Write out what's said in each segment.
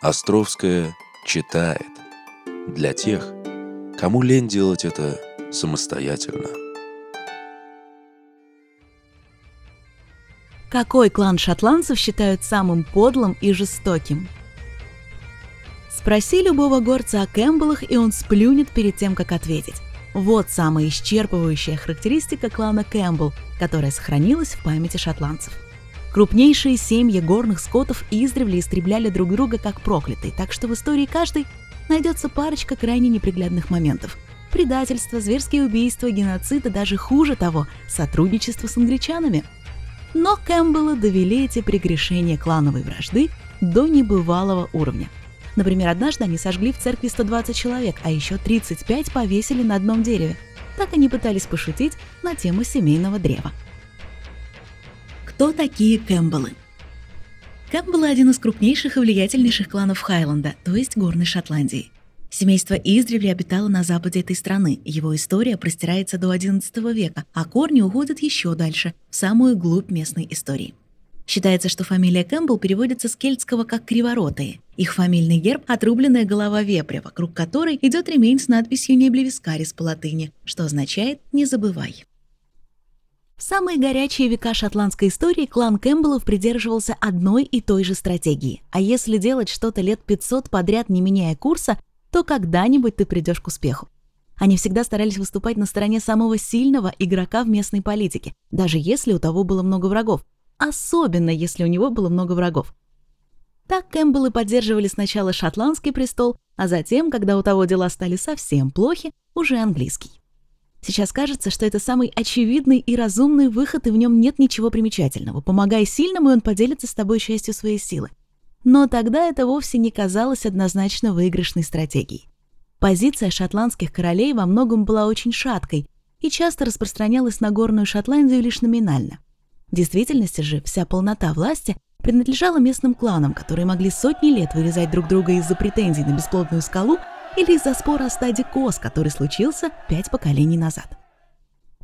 Островская читает для тех, кому лень делать это самостоятельно. Какой клан шотландцев считают самым подлым и жестоким? Спроси любого горца о Кэмпбеллах, и он сплюнет перед тем, как ответить. Вот самая исчерпывающая характеристика клана Кэмпбелл, которая сохранилась в памяти шотландцев. Крупнейшие семьи горных скотов издревле истребляли друг друга как проклятые, так что в истории каждой найдется парочка крайне неприглядных моментов. Предательство, зверские убийства, геноцид и даже хуже того – сотрудничество с англичанами. Но Кэмпбеллы довели эти прегрешения клановой вражды до небывалого уровня. Например, однажды они сожгли в церкви 120 человек, а еще 35 повесили на одном дереве. Так они пытались пошутить на тему семейного древа. Кто такие Кэмпбеллы? Кэмпбеллы – один из крупнейших и влиятельнейших кланов Хайленда, то есть Горной Шотландии. Семейство издревле обитало на западе этой страны, его история простирается до XI века, а корни уходят еще дальше, в самую глубь местной истории. Считается, что фамилия Кэмпбелл переводится с кельтского как «криворотые». Их фамильный герб – отрубленная голова вепря, вокруг которой идет ремень с надписью «Неблевискарис» по латыни, что означает «не забывай». В самые горячие века шотландской истории клан Кэмпбеллов придерживался одной и той же стратегии. А если делать что-то лет 500 подряд, не меняя курса, то когда-нибудь ты придешь к успеху. Они всегда старались выступать на стороне самого сильного игрока в местной политике, даже если у того было много врагов. Особенно, если у него было много врагов. Так Кэмпбеллы поддерживали сначала шотландский престол, а затем, когда у того дела стали совсем плохи, уже английский. Сейчас кажется, что это самый очевидный и разумный выход, и в нем нет ничего примечательного. Помогай сильному, и он поделится с тобой частью своей силы. Но тогда это вовсе не казалось однозначно выигрышной стратегией. Позиция шотландских королей во многом была очень шаткой и часто распространялась на Горную Шотландию лишь номинально. В действительности же вся полнота власти принадлежала местным кланам, которые могли сотни лет вырезать друг друга из-за претензий на бесплодную скалу или из-за спора о стаде коз, который случился пять поколений назад.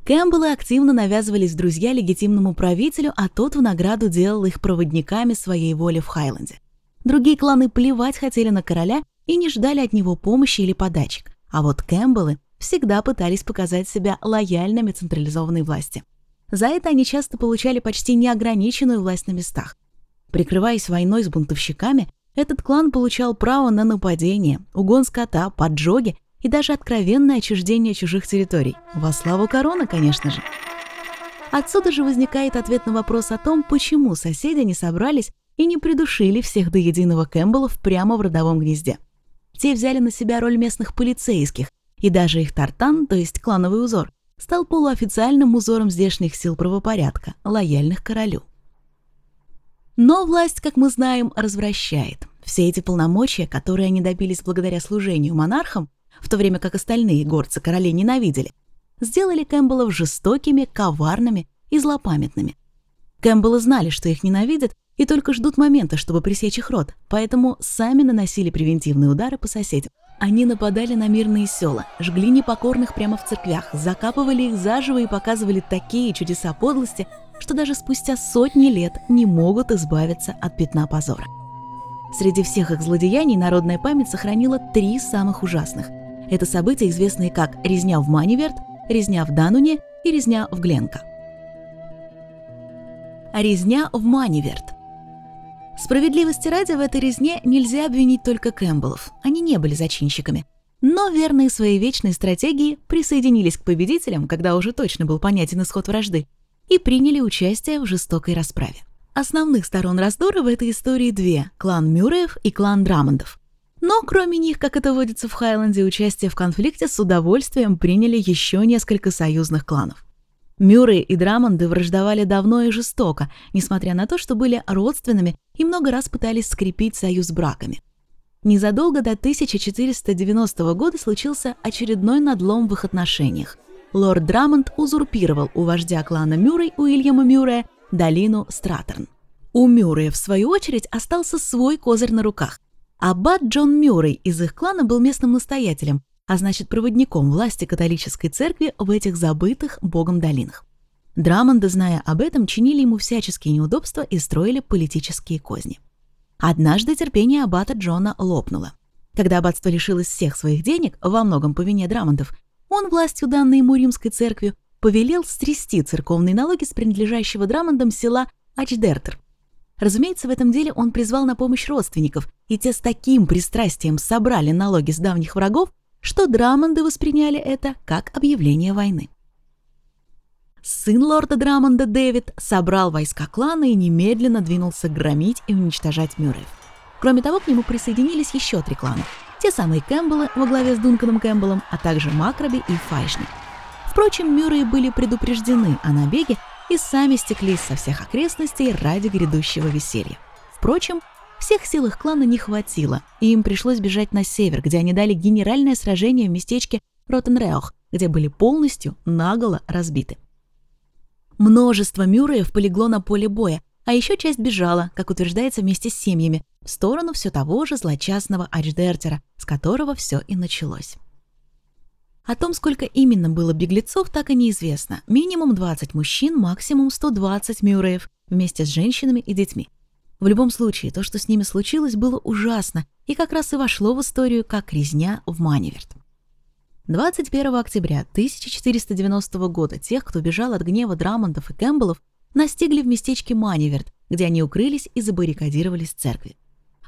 Кэмпбеллы активно навязывались друзья легитимному правителю, а тот в награду делал их проводниками своей воли в Хайленде. Другие кланы плевать хотели на короля и не ждали от него помощи или подачек, а вот Кэмпбеллы всегда пытались показать себя лояльными централизованной власти. За это они часто получали почти неограниченную власть на местах. Прикрываясь войной с бунтовщиками, этот клан получал право на нападение, угон скота, поджоги и даже откровенное отчуждение чужих территорий. Во славу короны, конечно же. Отсюда же возникает ответ на вопрос о том, почему соседи не собрались и не придушили всех до единого Кэмпбеллов прямо в родовом гнезде. Те взяли на себя роль местных полицейских, и даже их тартан, то есть клановый узор, стал полуофициальным узором здешних сил правопорядка, лояльных королю. Но власть, как мы знаем, развращает. Все эти полномочия, которые они добились благодаря служению монархам, в то время как остальные горцы королей ненавидели, сделали Кэмпбеллов жестокими, коварными и злопамятными. Кэмпбеллы знали, что их ненавидят, и только ждут момента, чтобы пресечь их род, поэтому сами наносили превентивные удары по соседям. Они нападали на мирные села, жгли непокорных прямо в церквях, закапывали их заживо и показывали такие чудеса подлости, что даже спустя сотни лет не могут избавиться от пятна позора. Среди всех их злодеяний народная память сохранила три самых ужасных. Это события, известные как «резня в Маниверт», «резня в Дануне» и «резня в Гленка». А резня в Маниверт. Справедливости ради, в этой резне нельзя обвинить только Кэмпбеллов. Они не были зачинщиками. Но верные своей вечной стратегии присоединились к победителям, когда уже точно был понятен исход вражды, и приняли участие в жестокой расправе. Основных сторон раздора в этой истории две – клан Мюрреев и клан Драмондов. Но кроме них, как это водится в Хайленде, участие в конфликте с удовольствием приняли еще несколько союзных кланов. Мюррей и Драмонды враждовали давно и жестоко, несмотря на то, что были родственными и много раз пытались скрепить союз браками. Незадолго до 1490 года случился очередной надлом в их отношениях лорд Драмонд узурпировал у вождя клана Мюррей Уильяма Мюррея долину Стратерн. У Мюррея, в свою очередь, остался свой козырь на руках. Аббат Джон Мюррей из их клана был местным настоятелем, а значит проводником власти католической церкви в этих забытых богом долинах. Драмонды, зная об этом, чинили ему всяческие неудобства и строили политические козни. Однажды терпение аббата Джона лопнуло. Когда аббатство лишилось всех своих денег, во многом по вине Драмондов, он, властью данной ему римской церковью, повелел стрясти церковные налоги с принадлежащего Драмондам села Ачдертер. Разумеется, в этом деле он призвал на помощь родственников, и те с таким пристрастием собрали налоги с давних врагов, что Драмонды восприняли это как объявление войны. Сын лорда Драмонда Дэвид собрал войска клана и немедленно двинулся громить и уничтожать Мюрреев. Кроме того, к нему присоединились еще три клана. Те самые Кэмпбеллы во главе с Дунканом Кэмпбеллом, а также Макраби и Файшник. Впрочем, Мюрреи были предупреждены о набеге и сами стеклись со всех окрестностей ради грядущего веселья. Впрочем, всех сил их клана не хватило, и им пришлось бежать на север, где они дали генеральное сражение в местечке Ротенреох, где были полностью наголо разбиты. Множество Мюрреев полегло на поле боя, а еще часть бежала, как утверждается, вместе с семьями, в сторону все того же злочастного Ачдертера, с которого все и началось. О том, сколько именно было беглецов, так и неизвестно. Минимум 20 мужчин, максимум 120 мюрреев, вместе с женщинами и детьми. В любом случае, то, что с ними случилось, было ужасно и как раз и вошло в историю как резня в Маниверт. 21 октября 1490 года тех, кто бежал от гнева Драмондов и Кэмпбеллов, настигли в местечке Маниверт, где они укрылись и забаррикадировались в церкви.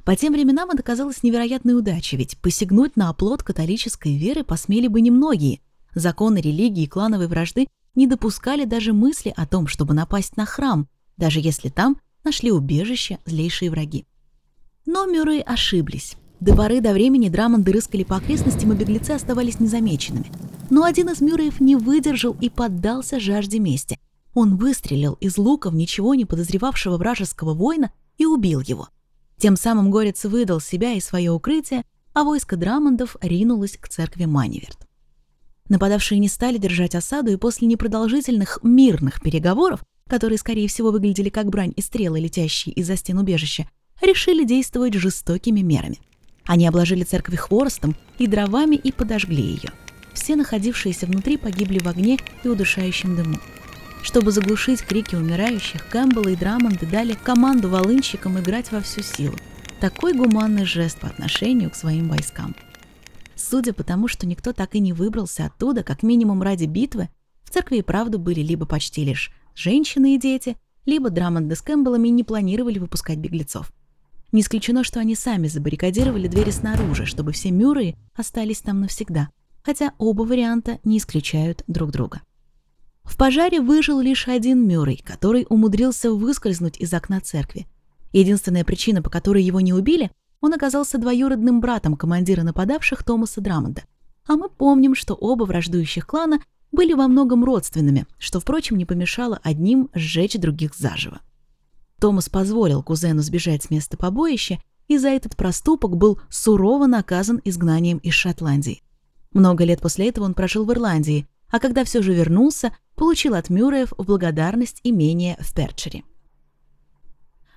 По тем временам это казалось невероятной удачей, ведь посягнуть на оплот католической веры посмели бы немногие. Законы религии и клановой вражды не допускали даже мысли о том, чтобы напасть на храм, даже если там нашли убежище злейшие враги. Но Мюррей ошиблись. До поры до времени Драмонды рыскали по окрестностям, и беглецы оставались незамеченными. Но один из Мюрреев не выдержал и поддался жажде мести. Он выстрелил из лука в ничего не подозревавшего вражеского воина и убил его. Тем самым Горец выдал себя и свое укрытие, а войско Драмондов ринулось к церкви Маниверт. Нападавшие не стали держать осаду, и после непродолжительных мирных переговоров, которые, скорее всего, выглядели как брань и стрелы, летящие из-за стен убежища, решили действовать жестокими мерами. Они обложили церковь хворостом и дровами и подожгли ее. Все находившиеся внутри погибли в огне и удушающем дыму. Чтобы заглушить крики умирающих, Кэмпбелл и Драмонды дали команду волынщикам играть во всю силу. Такой гуманный жест по отношению к своим войскам. Судя по тому, что никто так и не выбрался оттуда, как минимум ради битвы, в церкви и правду были либо почти лишь женщины и дети, либо Драмонды с Кэмпбеллами не планировали выпускать беглецов. Не исключено, что они сами забаррикадировали двери снаружи, чтобы все Мюрреи остались там навсегда, хотя оба варианта не исключают друг друга. В пожаре выжил лишь один Мюррей, который умудрился выскользнуть из окна церкви. Единственная причина, по которой его не убили, он оказался двоюродным братом командира нападавших Томаса Драмонда. А мы помним, что оба враждующих клана были во многом родственными, что, впрочем, не помешало одним сжечь других заживо. Томас позволил кузену сбежать с места побоища, и за этот проступок был сурово наказан изгнанием из Шотландии. Много лет после этого он прожил в Ирландии, а когда все же вернулся, получил от Мюрреев в благодарность имение в Перчере.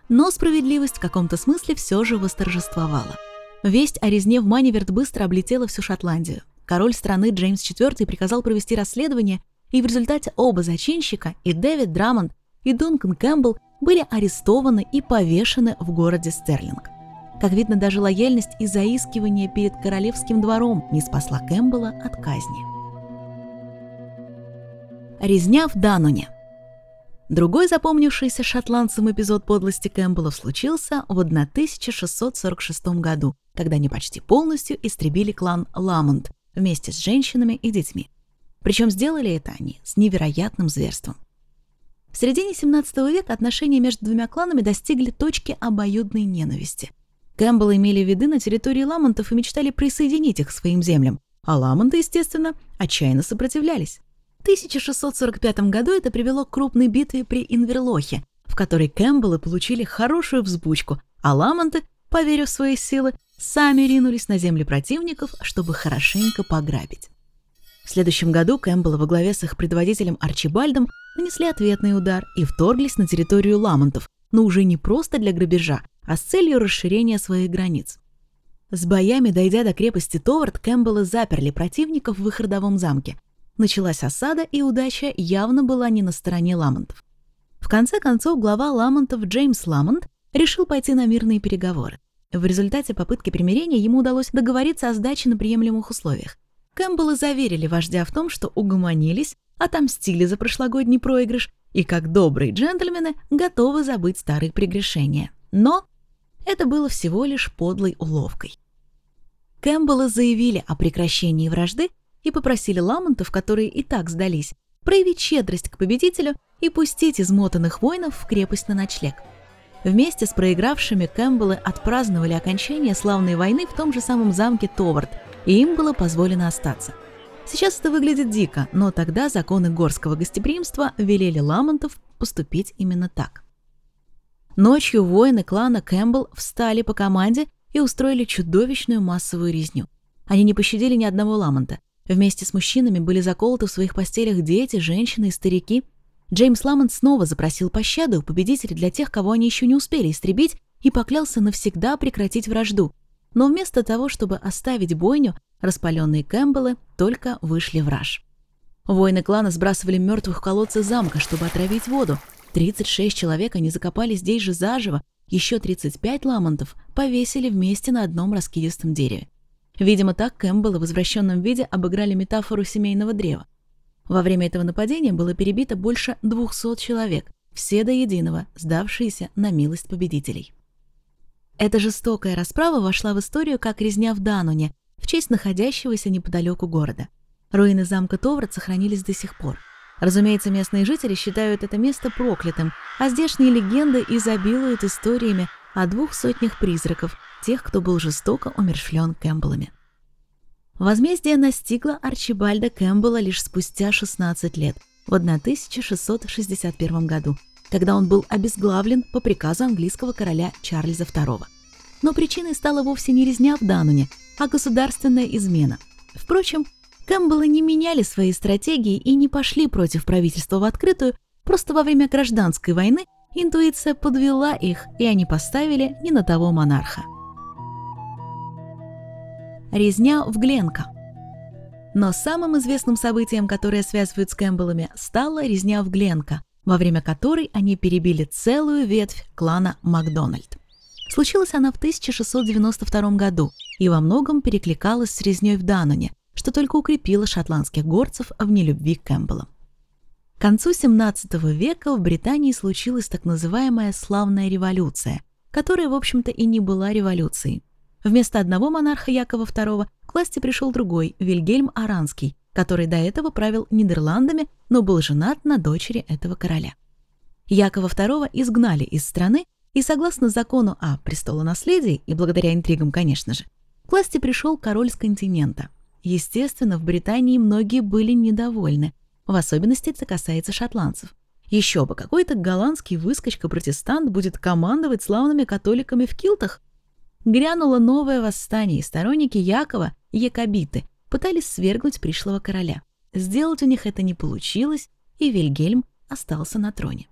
Но справедливость в каком-то смысле все же восторжествовала. Весть о резне в Маниверт быстро облетела всю Шотландию. Король страны Джеймс IV приказал провести расследование, и в результате оба зачинщика, и Дэвид Драмонд, и Дункан Кэмпбелл, были арестованы и повешены в городе Стерлинг. Как видно, даже лояльность и заискивание перед королевским двором не спасла Кэмпбелла от казни. Резня в Дануне. Другой запомнившийся шотландцам эпизод подлости Кэмпбеллов случился в 1646 году, когда они почти полностью истребили клан Ламонт вместе с женщинами и детьми. Причем сделали это они с невероятным зверством. В середине 17 века отношения между двумя кланами достигли точки обоюдной ненависти. Кэмпбеллы имели виды на территории ламонтов и мечтали присоединить их к своим землям, а ламонты, естественно, отчаянно сопротивлялись. В 1645 году это привело к крупной битве при Инверлохе, в которой Кэмпбеллы получили хорошую взбучку, а ламонты, поверив в свои силы, сами ринулись на земли противников, чтобы хорошенько пограбить. В следующем году Кэмпбеллы во главе с их предводителем Арчибальдом нанесли ответный удар и вторглись на территорию ламонтов, но уже не просто для грабежа, а с целью расширения своих границ. С боями, дойдя до крепости Товард, Кэмпбеллы заперли противников в их родовом замке, Началась осада, и удача явно была не на стороне Ламонтов. В конце концов, глава Ламонтов Джеймс Ламонт решил пойти на мирные переговоры. В результате попытки примирения ему удалось договориться о сдаче на приемлемых условиях. Кэмпбеллы заверили вождя в том, что угомонились, отомстили за прошлогодний проигрыш и, как добрые джентльмены, готовы забыть старые прегрешения. Но это было всего лишь подлой уловкой. Кэмпбеллы заявили о прекращении вражды и попросили ламонтов, которые и так сдались, проявить щедрость к победителю и пустить измотанных воинов в крепость на ночлег. Вместе с проигравшими Кэмпбеллы отпраздновали окончание славной войны в том же самом замке Товард, и им было позволено остаться. Сейчас это выглядит дико, но тогда законы горского гостеприимства велели ламонтов поступить именно так. Ночью воины клана Кэмпбелл встали по команде и устроили чудовищную массовую резню. Они не пощадили ни одного ламонта. Вместе с мужчинами были заколоты в своих постелях дети, женщины и старики. Джеймс Ламонт снова запросил пощады у победителей для тех, кого они еще не успели истребить, и поклялся навсегда прекратить вражду. Но вместо того, чтобы оставить бойню, распаленные Кэмпбеллы только вышли в раж. Воины клана сбрасывали мертвых в колодцы замка, чтобы отравить воду. 36 человек они закопали здесь же заживо, еще 35 ламонтов повесили вместе на одном раскидистом дереве. Видимо, так Кэмпбеллы в возвращенном виде обыграли метафору семейного древа. Во время этого нападения было перебито больше 200 человек, все до единого, сдавшиеся на милость победителей. Эта жестокая расправа вошла в историю как резня в Дануне в честь находящегося неподалеку города. Руины замка Товрат сохранились до сих пор. Разумеется, местные жители считают это место проклятым, а здешние легенды изобилуют историями о двух сотнях призраков, тех, кто был жестоко умершвлен Кэмпбеллами. Возмездие настигло Арчибальда Кэмпбелла лишь спустя 16 лет, в 1661 году, когда он был обезглавлен по приказу английского короля Чарльза II. Но причиной стала вовсе не резня в Дануне, а государственная измена. Впрочем, Кэмпбеллы не меняли свои стратегии и не пошли против правительства в открытую, просто во время гражданской войны интуиция подвела их, и они поставили не на того монарха. Резня в Гленко. Но самым известным событием, которое связывают с Кэмпбеллами, стала резня в Гленко, во время которой они перебили целую ветвь клана Макдональд. Случилась она в 1692 году и во многом перекликалась с резней в Даноне, что только укрепило шотландских горцев в нелюбви к Кэмпбеллам. К концу XVII века в Британии случилась так называемая «славная революция», которая, в общем-то, и не была революцией. Вместо одного монарха Якова II к власти пришел другой, Вильгельм Аранский, который до этого правил Нидерландами, но был женат на дочери этого короля. Якова II изгнали из страны, и согласно закону о престолонаследии, и благодаря интригам, конечно же, к власти пришел король с континента. Естественно, в Британии многие были недовольны, в особенности это касается шотландцев. Еще бы, какой-то голландский выскочка-протестант будет командовать славными католиками в килтах? Грянуло новое восстание, и сторонники Якова, якобиты, пытались свергнуть пришлого короля. Сделать у них это не получилось, и Вильгельм остался на троне.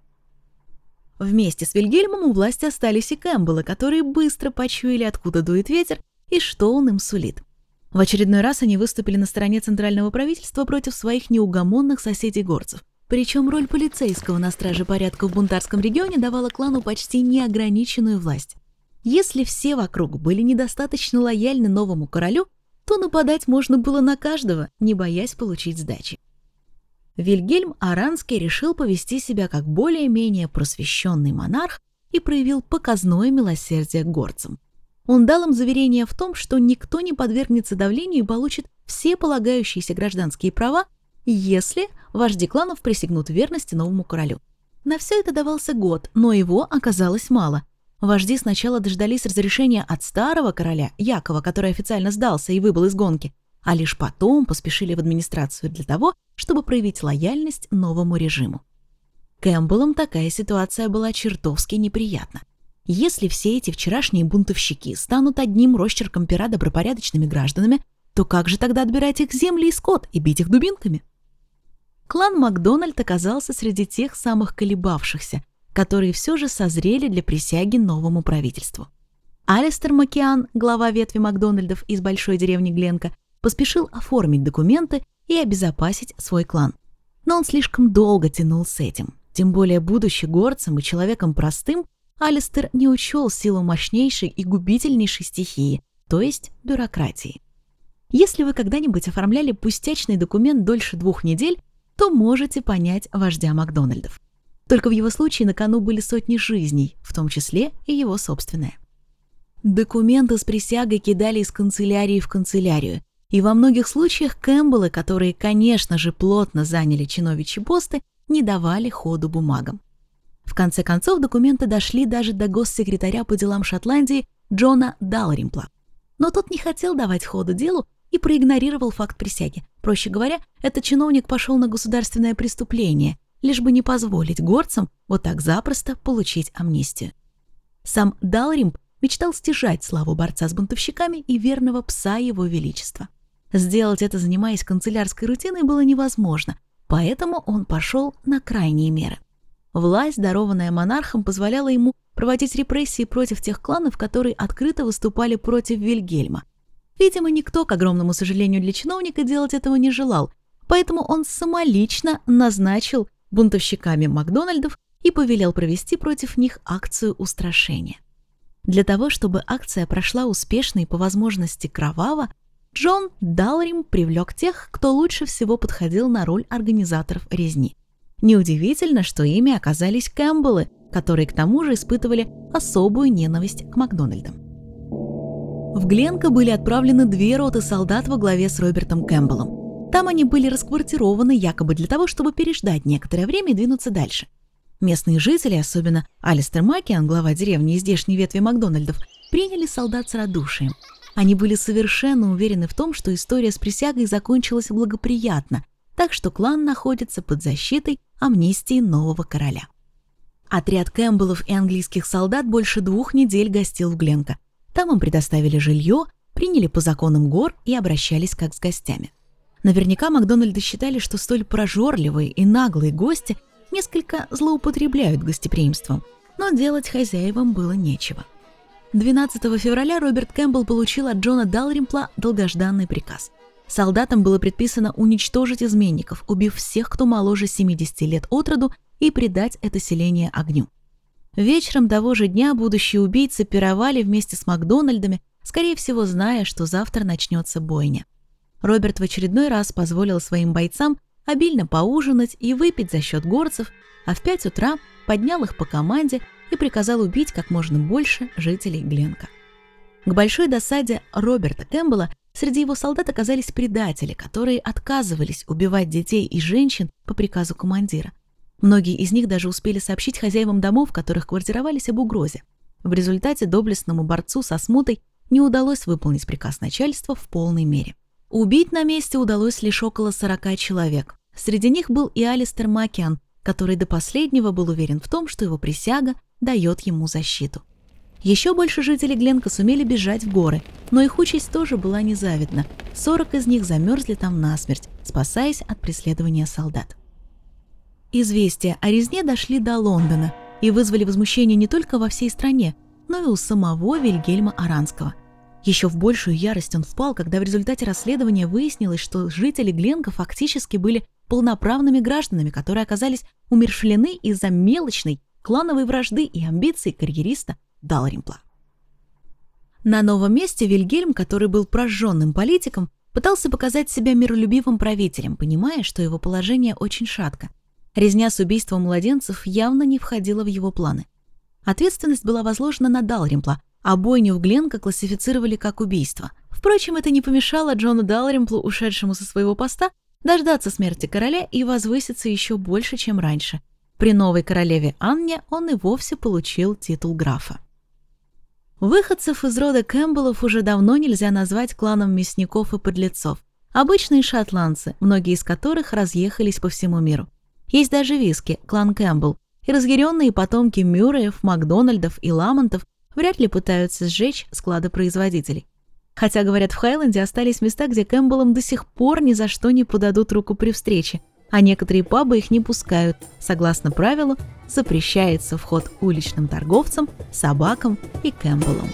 Вместе с Вильгельмом у власти остались и Кэмпбеллы, которые быстро почуяли, откуда дует ветер и что он им сулит. В очередной раз они выступили на стороне центрального правительства против своих неугомонных соседей-горцев. Причем роль полицейского на страже порядка в бунтарском регионе давала клану почти неограниченную власть. Если все вокруг были недостаточно лояльны новому королю, то нападать можно было на каждого, не боясь получить сдачи. Вильгельм Аранский решил повести себя как более-менее просвещенный монарх и проявил показное милосердие к горцам. Он дал им заверение в том, что никто не подвергнется давлению и получит все полагающиеся гражданские права, если вожди кланов присягнут верности новому королю. На все это давался год, но его оказалось мало. Вожди сначала дождались разрешения от старого короля, Якова, который официально сдался и выбыл из гонки, а лишь потом поспешили в администрацию для того, чтобы проявить лояльность новому режиму. Кэмпбеллам такая ситуация была чертовски неприятна. Если все эти вчерашние бунтовщики станут одним росчерком пера добропорядочными гражданами, то как же тогда отбирать их земли и скот и бить их дубинками? Клан Макдональд оказался среди тех самых колебавшихся, которые все же созрели для присяги новому правительству. Алистер Макиан, глава ветви Макдональдов из большой деревни Гленка, поспешил оформить документы и обезопасить свой клан. Но он слишком долго тянул с этим. Тем более, будучи горцем и человеком простым, Алистер не учел силу мощнейшей и губительнейшей стихии, то есть бюрократии. Если вы когда-нибудь оформляли пустячный документ дольше двух недель, то можете понять вождя Макдональдов. Только в его случае на кону были сотни жизней, в том числе и его собственная. Документы с присягой кидали из канцелярии в канцелярию, и во многих случаях Кэмпбеллы, которые, конечно же, плотно заняли чиновичьи посты, не давали ходу бумагам. В конце концов, документы дошли даже до госсекретаря по делам Шотландии Джона Далримпла. Но тот не хотел давать ходу делу и проигнорировал факт присяги. Проще говоря, этот чиновник пошел на государственное преступление, лишь бы не позволить горцам вот так запросто получить амнистию. Сам Далримп мечтал стяжать славу борца с бунтовщиками и верного пса его величества. Сделать это, занимаясь канцелярской рутиной, было невозможно, поэтому он пошел на крайние меры. Власть, дарованная монархом, позволяла ему проводить репрессии против тех кланов, которые открыто выступали против Вильгельма. Видимо, никто, к огромному сожалению для чиновника, делать этого не желал, поэтому он самолично назначил бунтовщиками Макдональдов и повелел провести против них акцию устрашения. Для того, чтобы акция прошла успешно и по возможности кроваво, Джон Далрим привлек тех, кто лучше всего подходил на роль организаторов резни. Неудивительно, что ими оказались Кэмпбеллы, которые к тому же испытывали особую ненависть к Макдональдам. В Гленко были отправлены две роты солдат во главе с Робертом Кэмпбеллом. Там они были расквартированы якобы для того, чтобы переждать некоторое время и двинуться дальше. Местные жители, особенно Алистер Макиан, глава деревни из здешней ветви Макдональдов, приняли солдат с радушием – они были совершенно уверены в том, что история с присягой закончилась благоприятно, так что клан находится под защитой амнистии нового короля. Отряд Кэмпбеллов и английских солдат больше двух недель гостил в Гленко. Там им предоставили жилье, приняли по законам гор и обращались как с гостями. Наверняка Макдональды считали, что столь прожорливые и наглые гости несколько злоупотребляют гостеприимством, но делать хозяевам было нечего – 12 февраля Роберт Кэмпбелл получил от Джона Далримпла долгожданный приказ. Солдатам было предписано уничтожить изменников, убив всех, кто моложе 70 лет от роду, и предать это селение огню. Вечером того же дня будущие убийцы пировали вместе с Макдональдами, скорее всего, зная, что завтра начнется бойня. Роберт в очередной раз позволил своим бойцам обильно поужинать и выпить за счет горцев, а в 5 утра поднял их по команде и приказал убить как можно больше жителей Гленка. К большой досаде Роберта Кэмпбелла среди его солдат оказались предатели, которые отказывались убивать детей и женщин по приказу командира. Многие из них даже успели сообщить хозяевам домов, в которых квартировались, об угрозе. В результате доблестному борцу со смутой не удалось выполнить приказ начальства в полной мере. Убить на месте удалось лишь около 40 человек. Среди них был и Алистер Макиан, который до последнего был уверен в том, что его присяга дает ему защиту. Еще больше жителей Гленка сумели бежать в горы, но их участь тоже была незавидна. 40 из них замерзли там насмерть, спасаясь от преследования солдат. Известия о резне дошли до Лондона и вызвали возмущение не только во всей стране, но и у самого Вильгельма Аранского. Еще в большую ярость он впал, когда в результате расследования выяснилось, что жители Гленка фактически были полноправными гражданами, которые оказались умершлены из-за мелочной клановой вражды и амбиций карьериста Далримпла. На новом месте Вильгельм, который был прожженным политиком, пытался показать себя миролюбивым правителем, понимая, что его положение очень шатко. Резня с убийством младенцев явно не входила в его планы. Ответственность была возложена на Далримпла, а бойню в Гленко классифицировали как убийство. Впрочем, это не помешало Джону Далримплу, ушедшему со своего поста, дождаться смерти короля и возвыситься еще больше, чем раньше – при новой королеве Анне он и вовсе получил титул графа. Выходцев из рода Кэмпбеллов уже давно нельзя назвать кланом мясников и подлецов. Обычные шотландцы, многие из которых разъехались по всему миру. Есть даже виски, клан Кэмпбелл, и разъяренные потомки Мюрреев, Макдональдов и Ламонтов вряд ли пытаются сжечь склады производителей. Хотя, говорят, в Хайленде остались места, где Кэмпбеллам до сих пор ни за что не подадут руку при встрече – а некоторые пабы их не пускают. Согласно правилу, запрещается вход уличным торговцам, собакам и Кэмпбеллам.